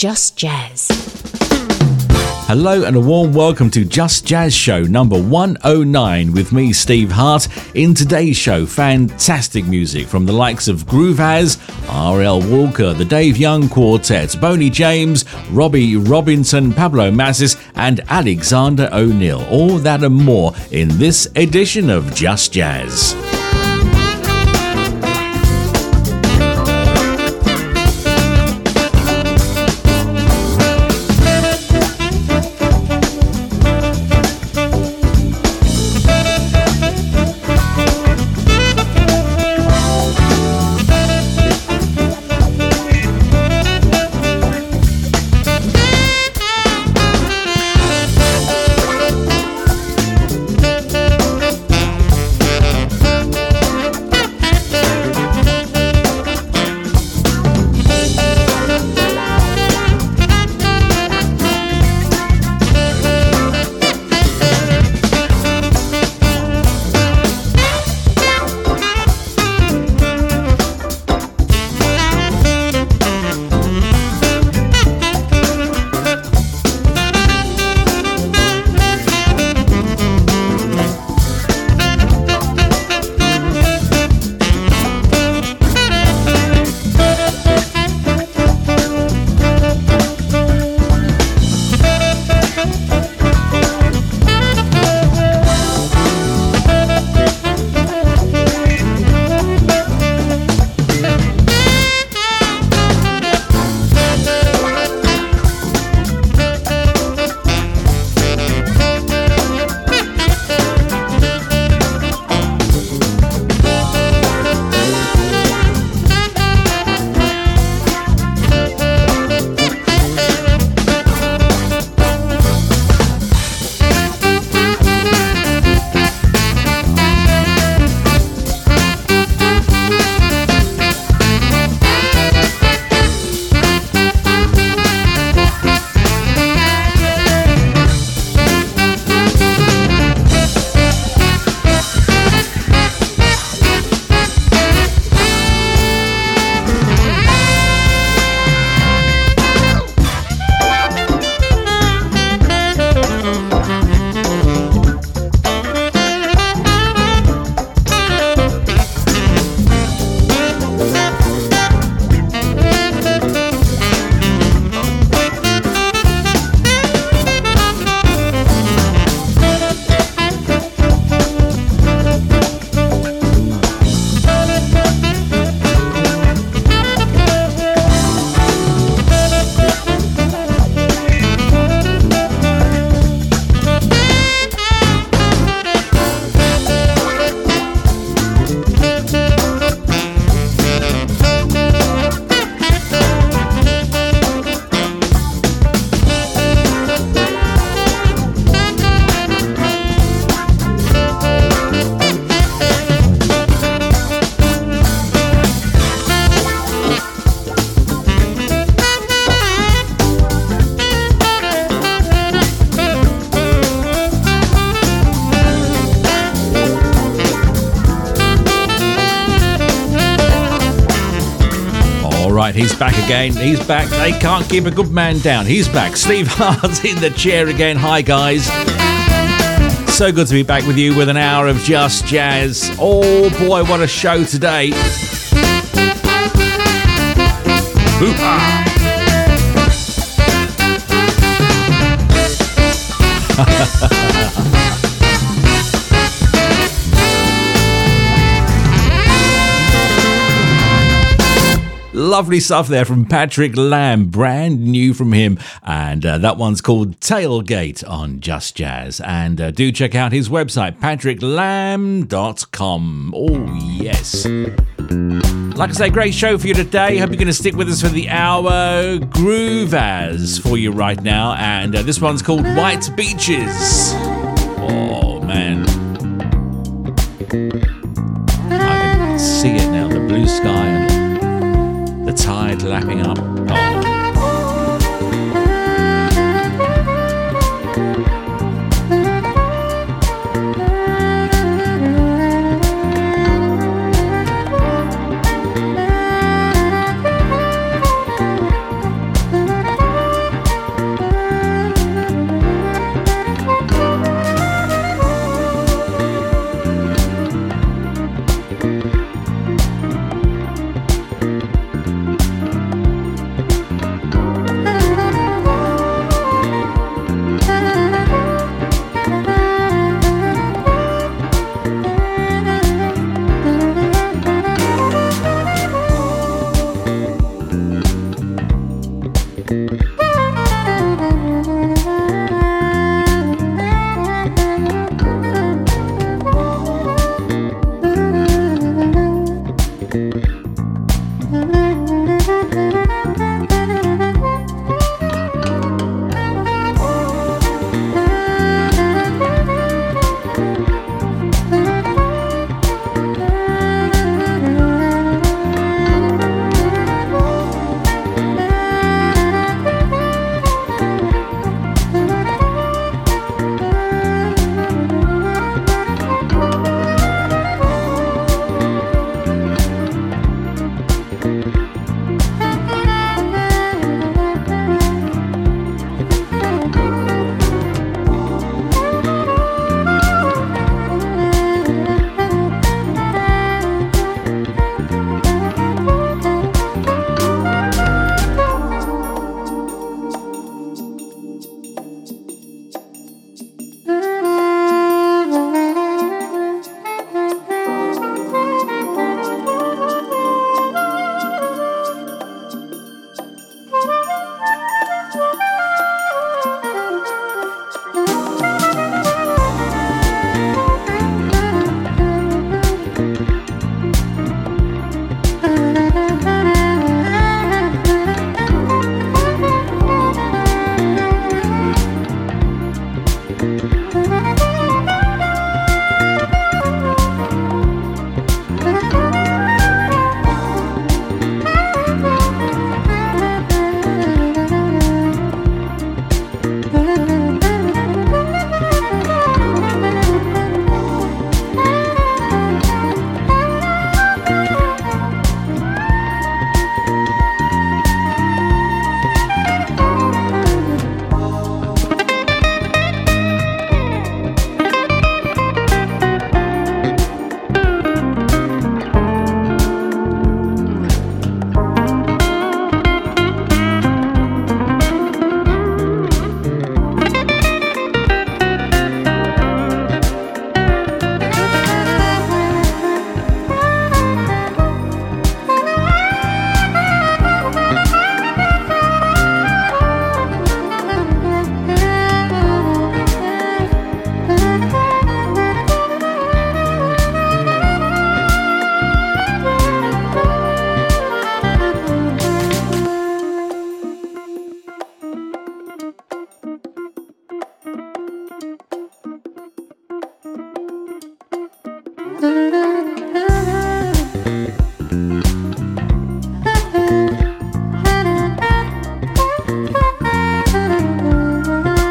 Just Jazz. Hello and a warm welcome to Just Jazz Show number 109 with me, Steve Hart. In today's show, fantastic music from the likes of Groovaz, R.L. Walker, the Dave Young Quartet, Boney James, Robby Robinson, Pablo Masis, and Alexander O'Neal. All that and more in this edition of Just Jazz. He's back again. He's back. They can't keep a good man down. He's back. Steve Hart's in the chair again. Hi, guys. So good to be back with you with an hour of just jazz. Oh boy, what a show today. Lovely stuff there from Patrick Lamb, brand new from him. And uh, that one's called Tailgate on Just Jazz. And uh, do check out his website, patricklamb.com. Oh, yes. Like I say, great show for you today. Hope you're going to stick with us for the hour. Groovaz for you right now. And uh, this one's called White Beaches. Oh, man. I can see it now the blue sky and the tide lapping up. Oh.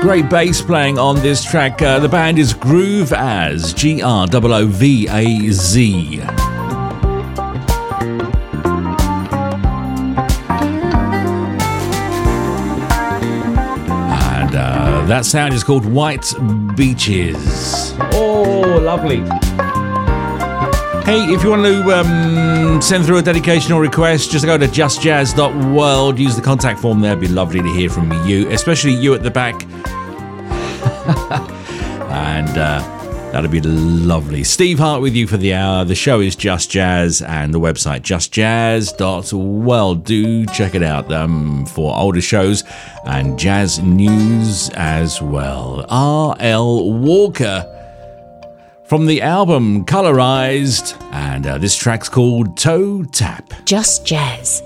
Great bass playing on this track. Uh, the band is Groovaz, G R O O V A Z. And uh, that sound is called White Beaches. Oh, lovely. Hey, if you want to um, send through a dedication or request, just go to justjazz.world. Use the contact form there. It'd be lovely to hear from you, especially you at the back and uh, that'll be lovely. Steve Hart with you for the hour. The show is Just Jazz and the website justjazz.world. Do check it out um, for older shows and jazz news as well. R.L. Walker from the album Colorized, and uh, this track's called Toe Tap. Just Jazz.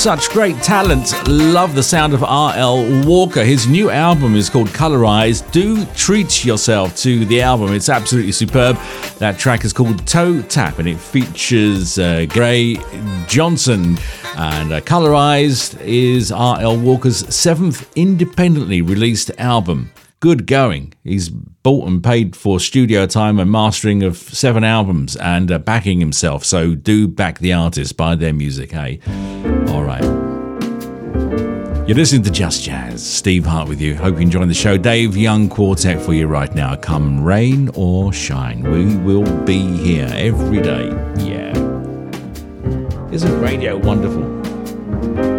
Such great talent. Love the sound of R.L. Walker. His new album is called Colorized. Do treat yourself to the album. It's absolutely superb. That track is called Toe Tap and it features uh, Gerey Johnson. And uh, Colorized is R.L. Walker's seventh independently released album. Good going. He's bought and paid for studio time and mastering of seven albums and uh, backing himself. So do back the artist, buy their music, hey? All right. You're listening to Just Jazz. Steve Hart with you. Hope you enjoy the show. Dave Young Quartet for you right now. Come rain or shine, we will be here every day. Yeah. Isn't radio wonderful?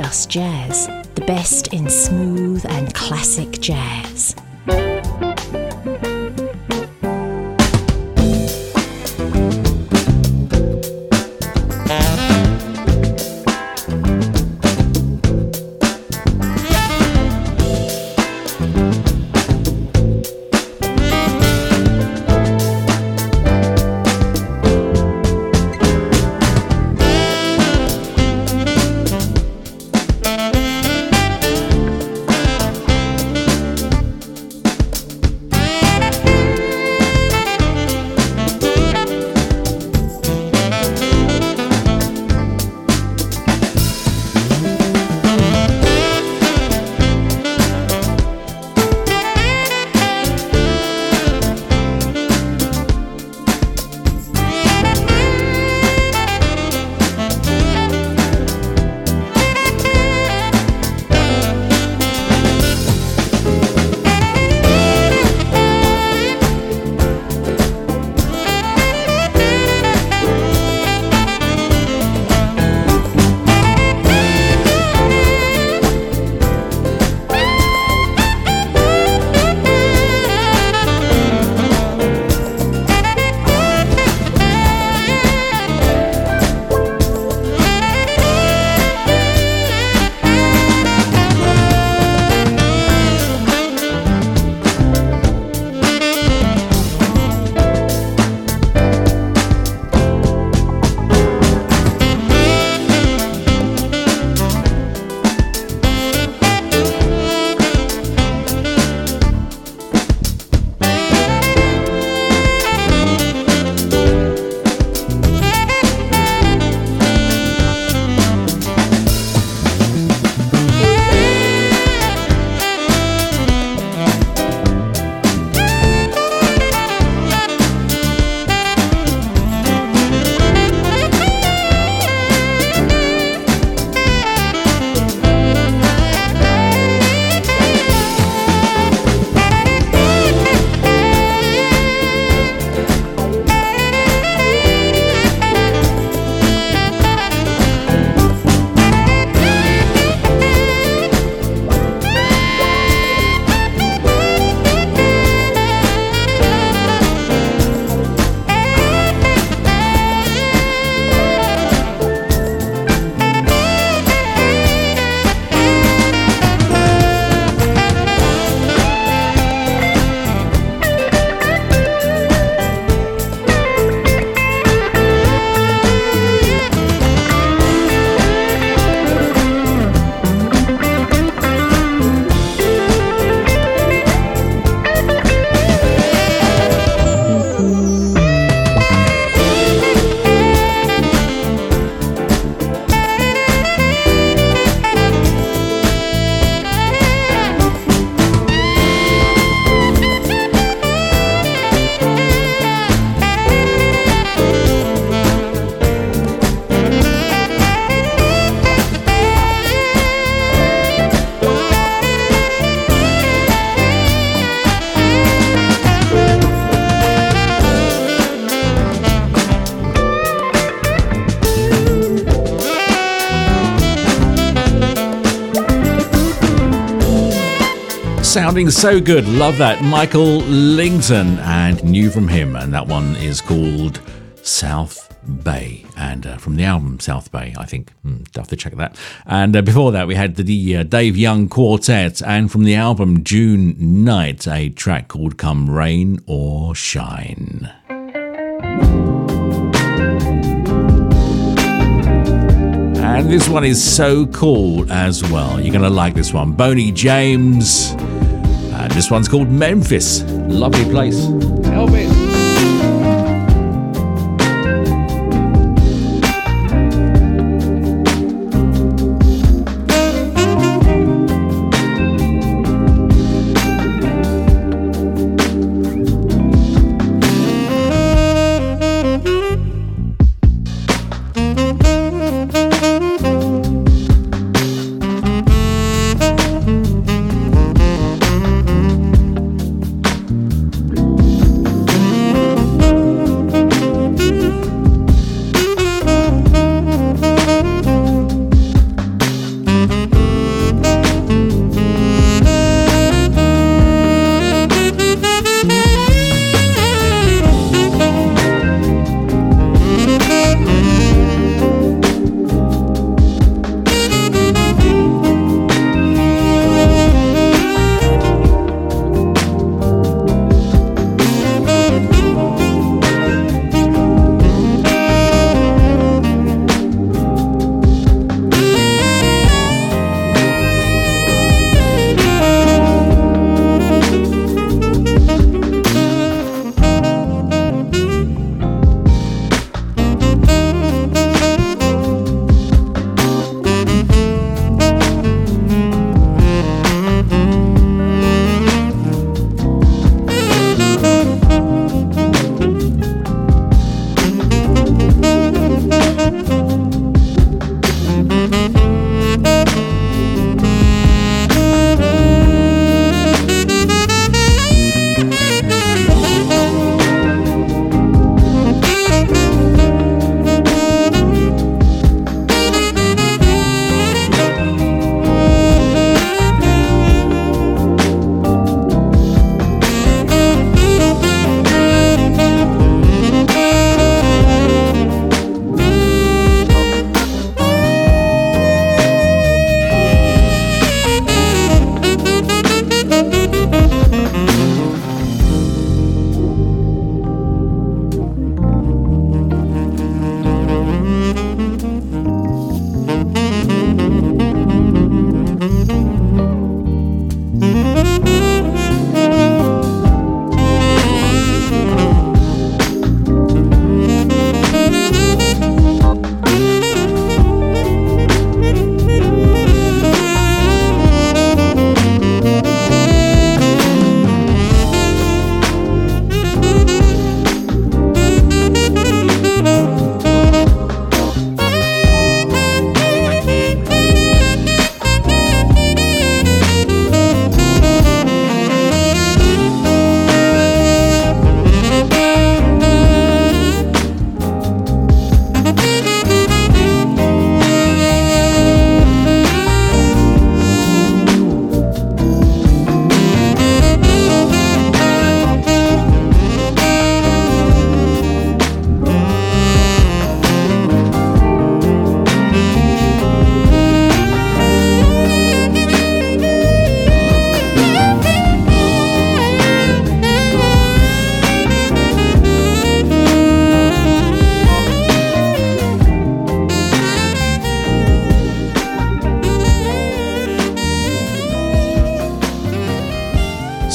Jazz, the best in smooth and classic jazz. Sounding so good. Love that. Michael Lington and new from him, and that one is called South Bay, and uh, from the album South Bay, I think. Hmm, have to check that. And uh, before that, we had the uh, Dave Young Quartet, and from the album June Night, a track called Come Rain or Shine. And this one is so cool as well. You're going to like this one. Boney James. And this one's called Memphis. Lovely place. Elvis.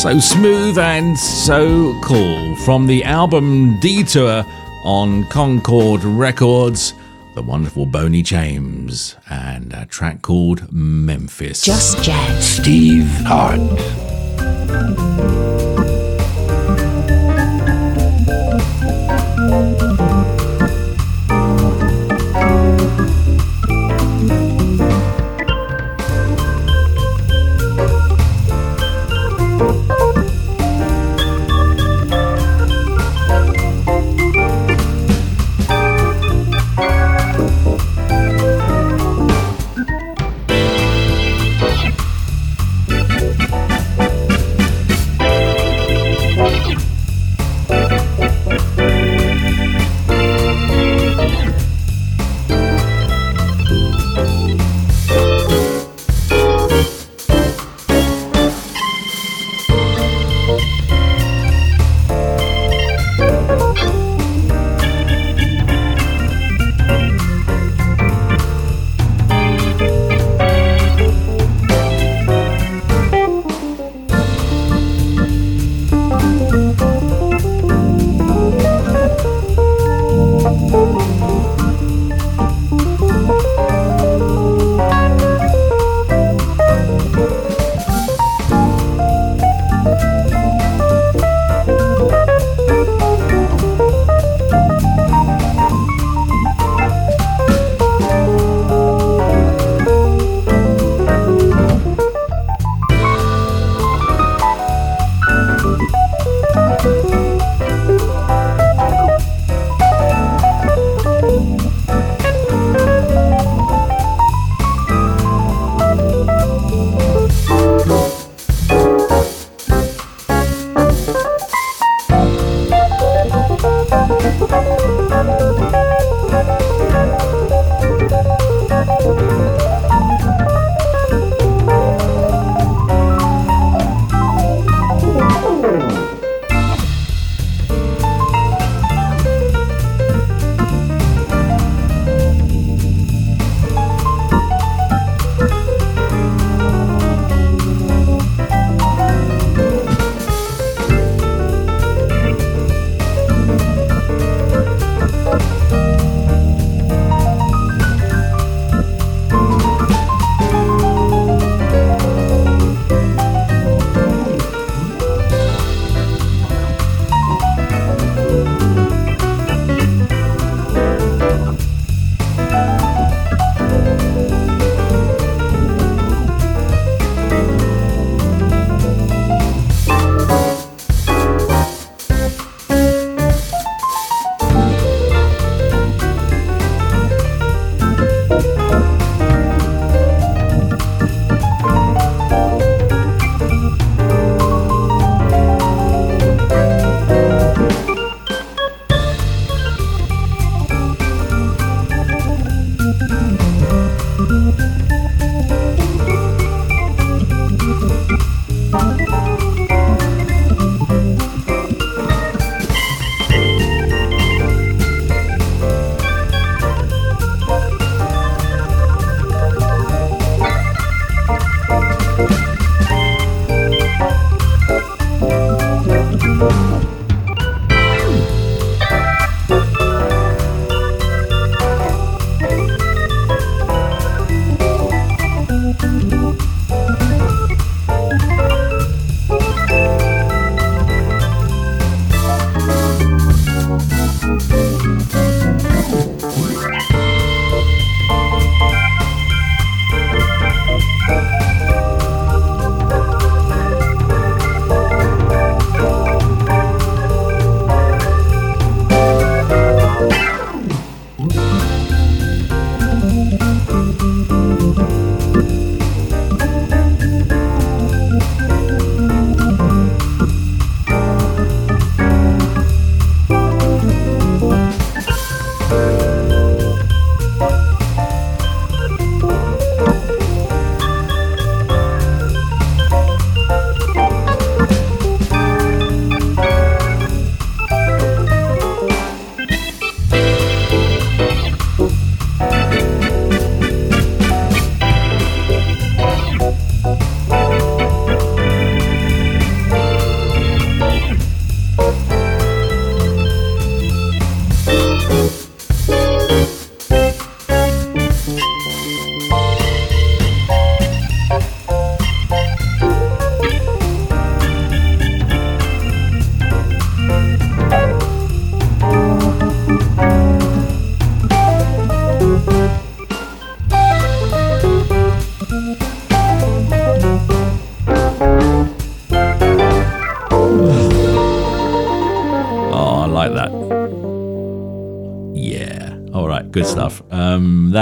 So smooth and so cool. From the album Detour on Concord Records, the wonderful Boney James, and a track called Memphis. Just Jazz. Steve Hart.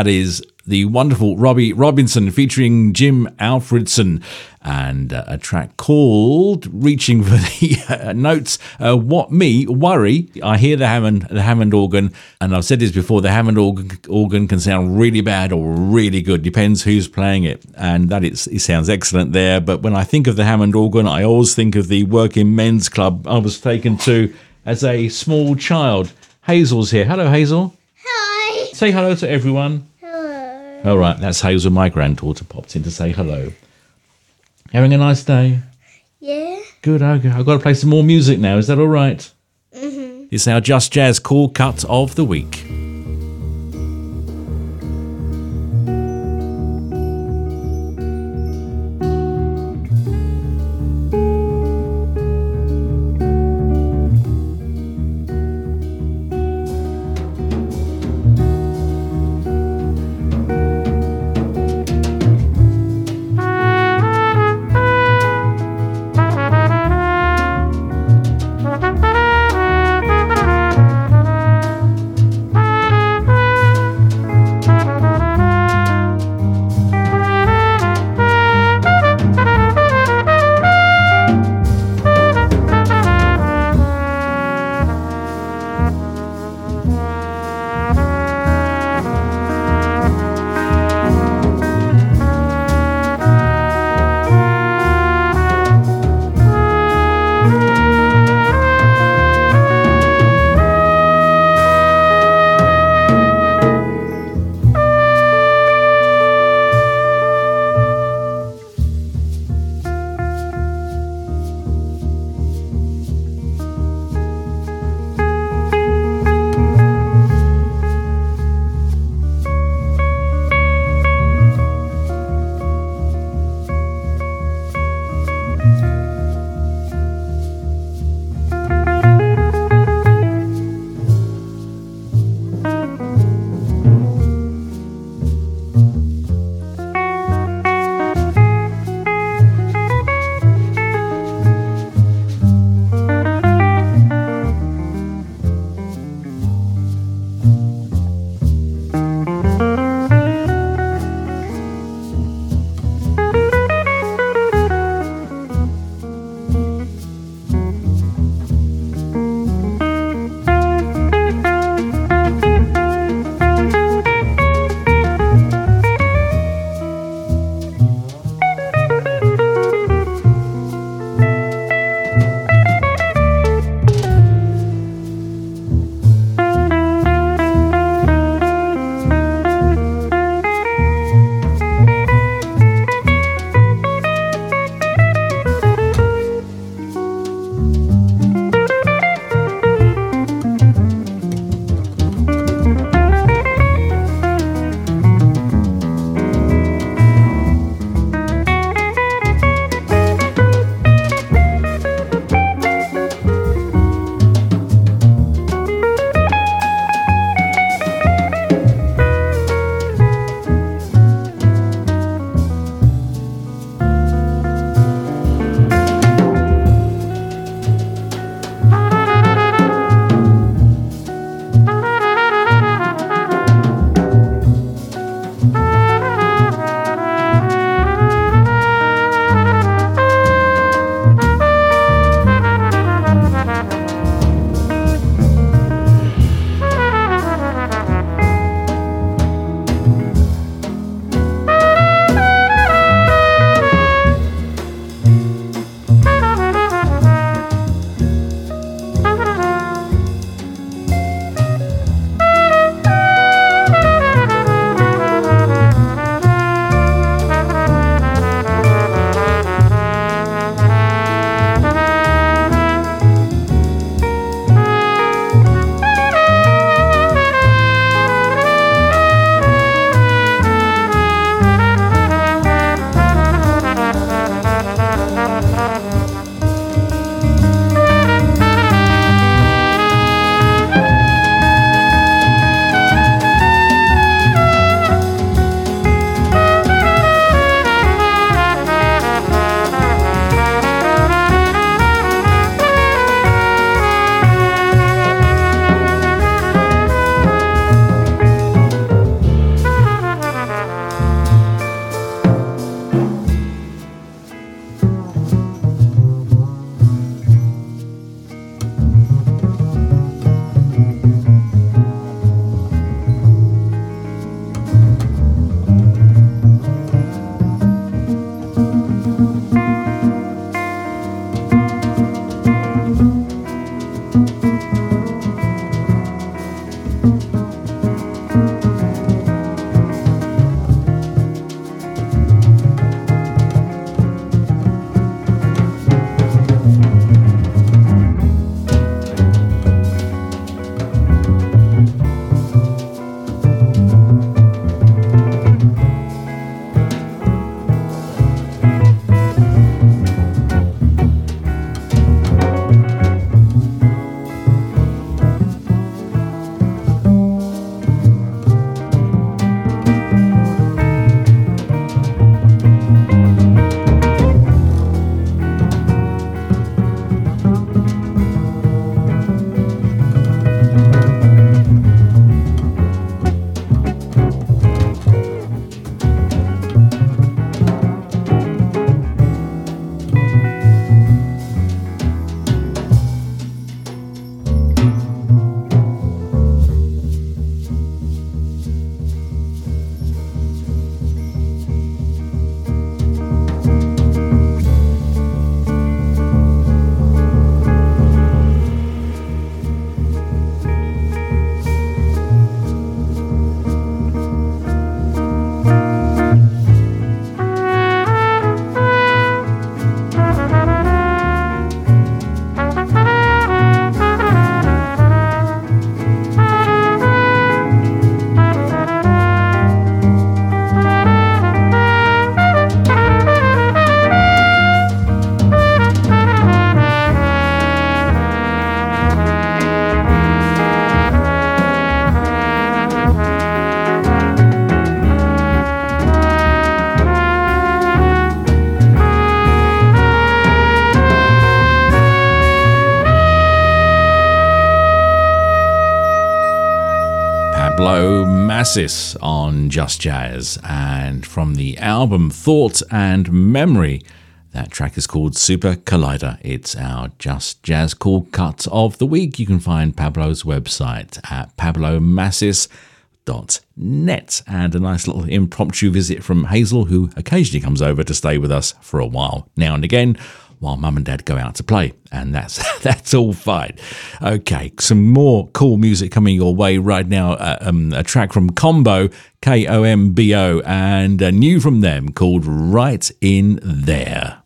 That is the wonderful Robby Robinson featuring Jim Alfredson and uh, a track called Reaching for the uh, Notes. Uh, what me worry, I hear the Hammond, the Hammond organ, and I've said this before the Hammond organ, organ can sound really bad or really good, depends who's playing it. And that it sounds excellent there. But when I think of the Hammond organ, I always think of the Working Men's Club I was taken to as a small child. Hazel's here. Hello, Hazel. Hi. Say hello to everyone. All right, that's Hazel, my granddaughter, popped in to say hello. Having a nice day? Yeah. Good, okay. I've got to play some more music now. Is that all right? Mm-hmm. It's our Just Jazz Cool Cut of the Week. Masis on Just Jazz. And from the album Thought and Memory, that track is called Supercollider. It's our Just Jazz Cool Cut of the week. You can find Pablo's website at pablomasis.net. And a nice little impromptu visit from Hazel, who occasionally comes over to stay with us for a while now and again while mum and dad go out to play, and that's that's all fine. Okay, some more cool music coming your way right now. Uh, um, a track from Kombo, K O M B O, and a new from them called Right in There.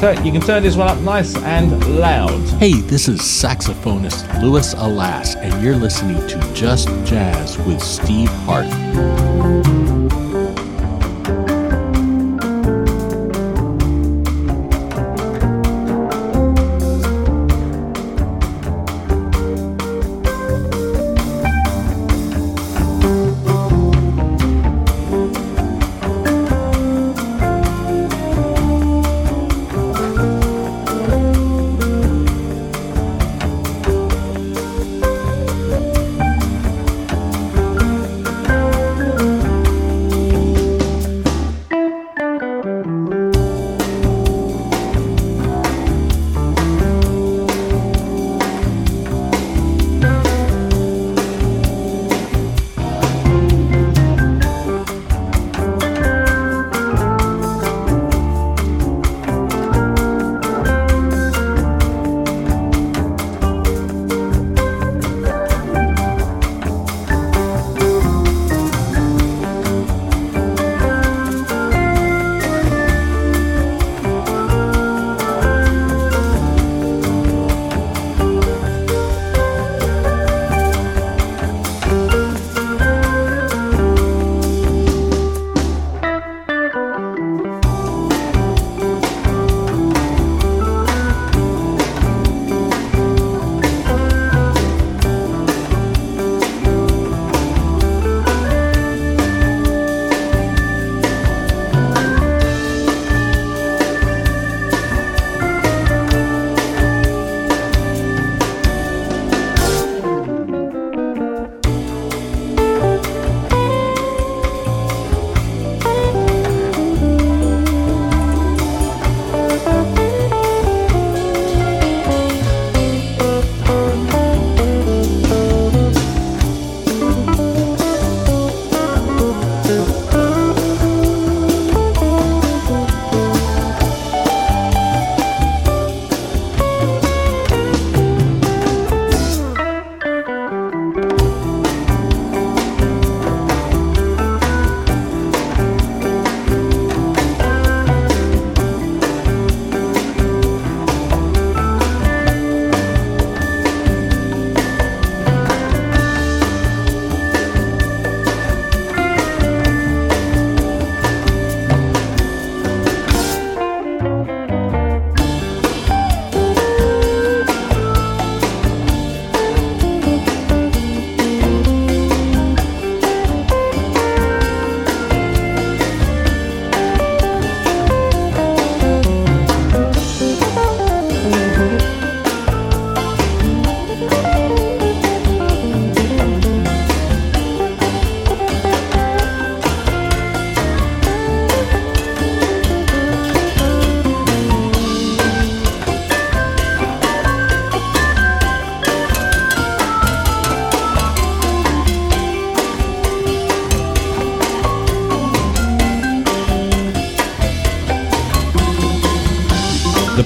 So you can turn this one up nice and loud. Hey, this is saxophonist Louis Alas, and you're listening to Just Jazz with Steve Hart.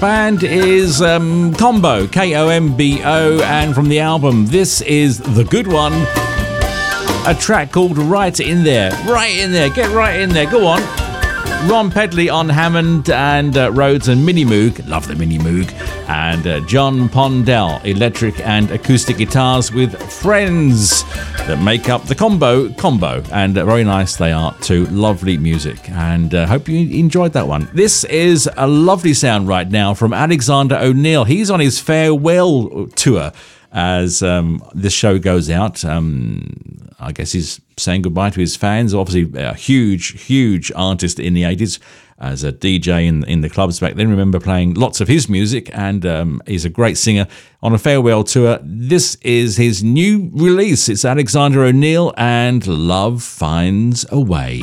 Band is um, Kombo, K O M B O, and from the album, this is The Good One. A track called Right In There. Right in there. Get right in there. Go on. Ron Pedley on Hammond and uh, Rhodes and Mini Moog. Love the Mini Moog. And uh, John Pondell, electric and acoustic guitars with friends that make up the combo combo and very nice they are too lovely music. And uh, hope you enjoyed that one. This is a lovely sound right now from Alexander O'Neal. He's on his farewell tour as um, this show goes out. Um, I guess he's saying goodbye to his fans. Obviously, a huge, huge artist in the 80s as a DJ in, in the clubs back then. Remember playing lots of his music, and um, he's a great singer on a farewell tour. This is his new release. It's Alexander O'Neal and Love Finds a Way.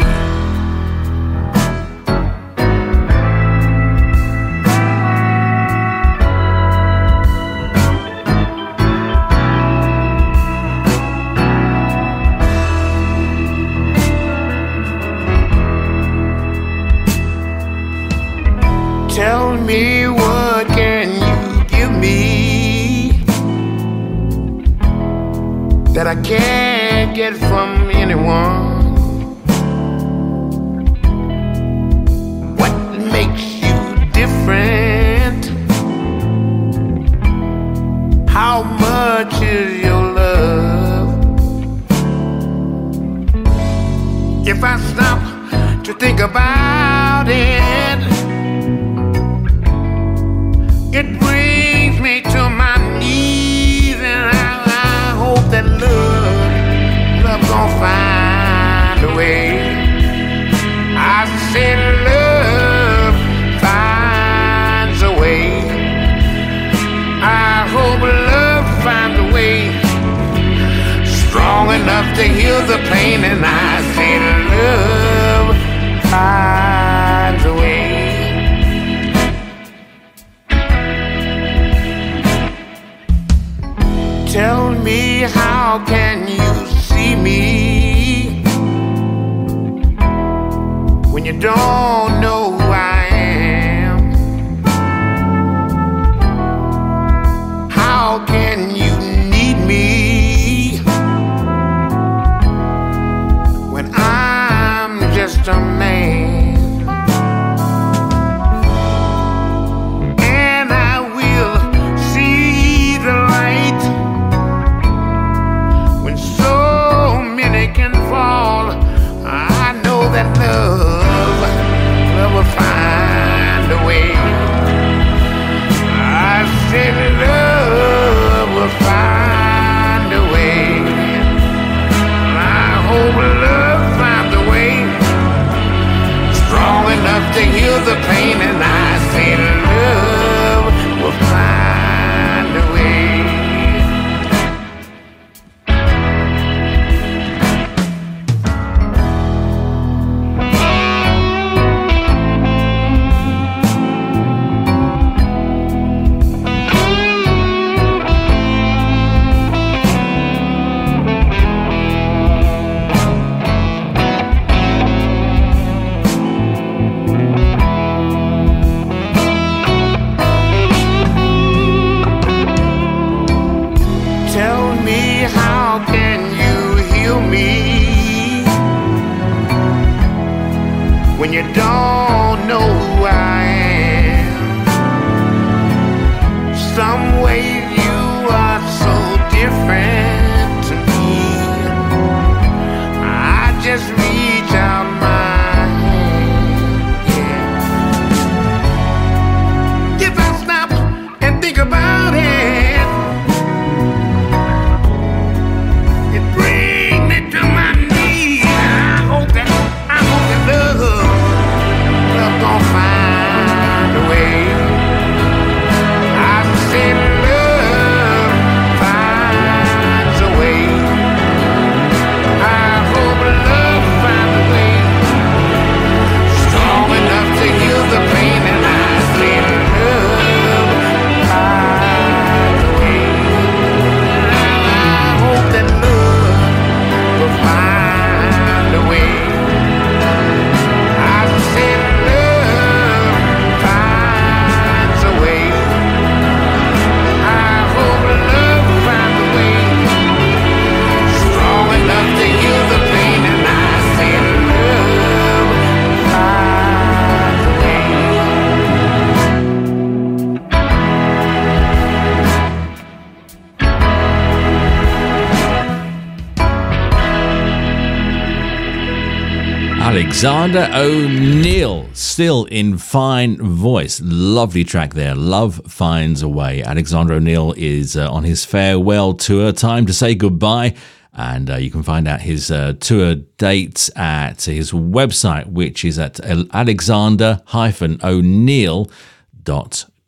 Alexander O'Neal, still in fine voice. Lovely track there. Love Finds a Way. Alexander O'Neal is uh, on his farewell tour. Time to say goodbye. And uh, you can find out his uh, tour dates at his website, which is at alexander-o'neal.com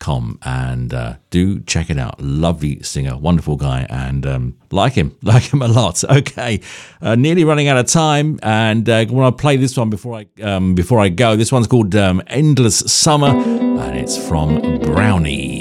com and uh, do check it out. Lovely singer, wonderful guy, and um, like him, like him a lot. Okay, uh, nearly running out of time, and I want to play this one before I um, before I go. This one's called um, "Endless Summer," and it's from Brownie.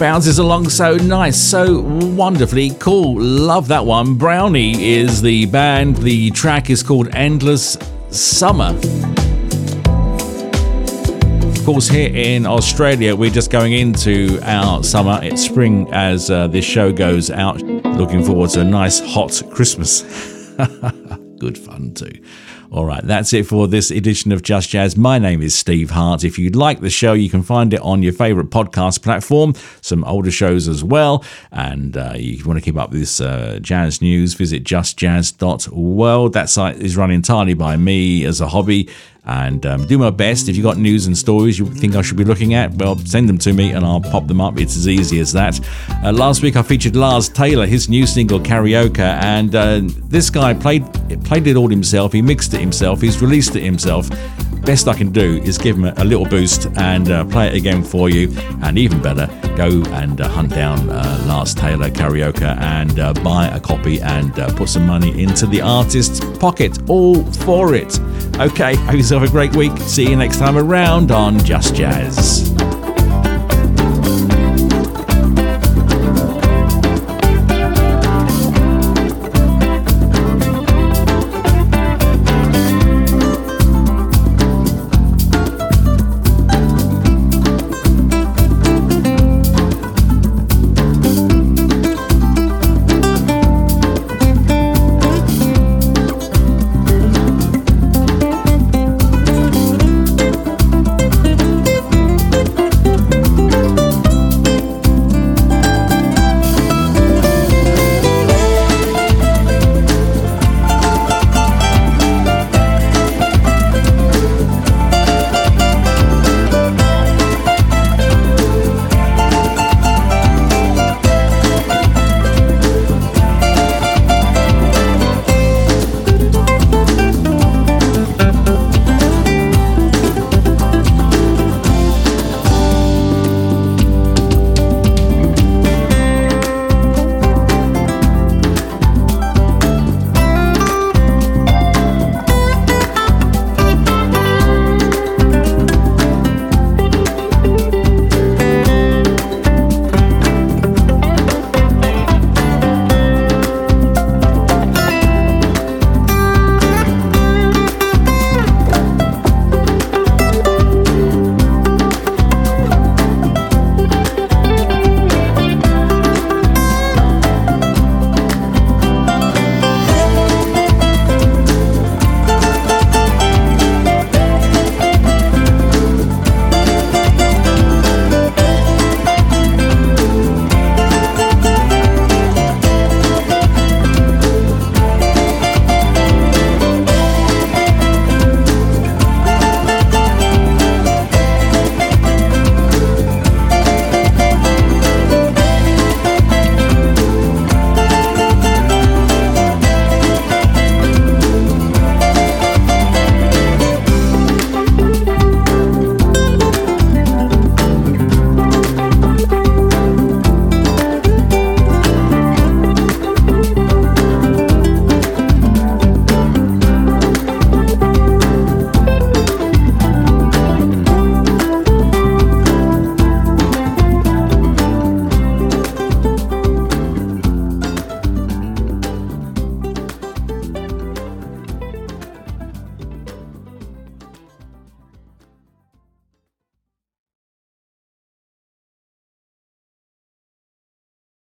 Bounces along so nice, so wonderfully cool. Love that one. Brownie is the band. The track is called Endless Summer. Of course, here in Australia, we're just going into our summer. It's spring as uh, this show goes out. Looking forward to a nice hot Christmas. Good fun, too. All right, that's it for this edition of Just Jazz. My name is Steve Hart. If you'd like the show, you can find it on your favorite podcast platform, some older shows as well. And uh, you want to keep up with this uh, jazz news, visit justjazz.world. That site is run entirely by me as a hobby. And um, do my best. If you've got news and stories you think I should be looking at, well, send them to me and I'll pop them up. It's as easy as that. Uh, last week I featured Lars Taylor, his new single Carioca, and uh, this guy played played it all himself. He mixed it himself. He's released it himself. Best I can do is give him a, little boost and uh, play it again for you. And even better, go and uh, hunt down uh, Lars Taylor Carioca and uh, buy a copy and put some money into the artist's pocket. All for it. Okay, have yourself a great week. See you next time around on Just Jazz.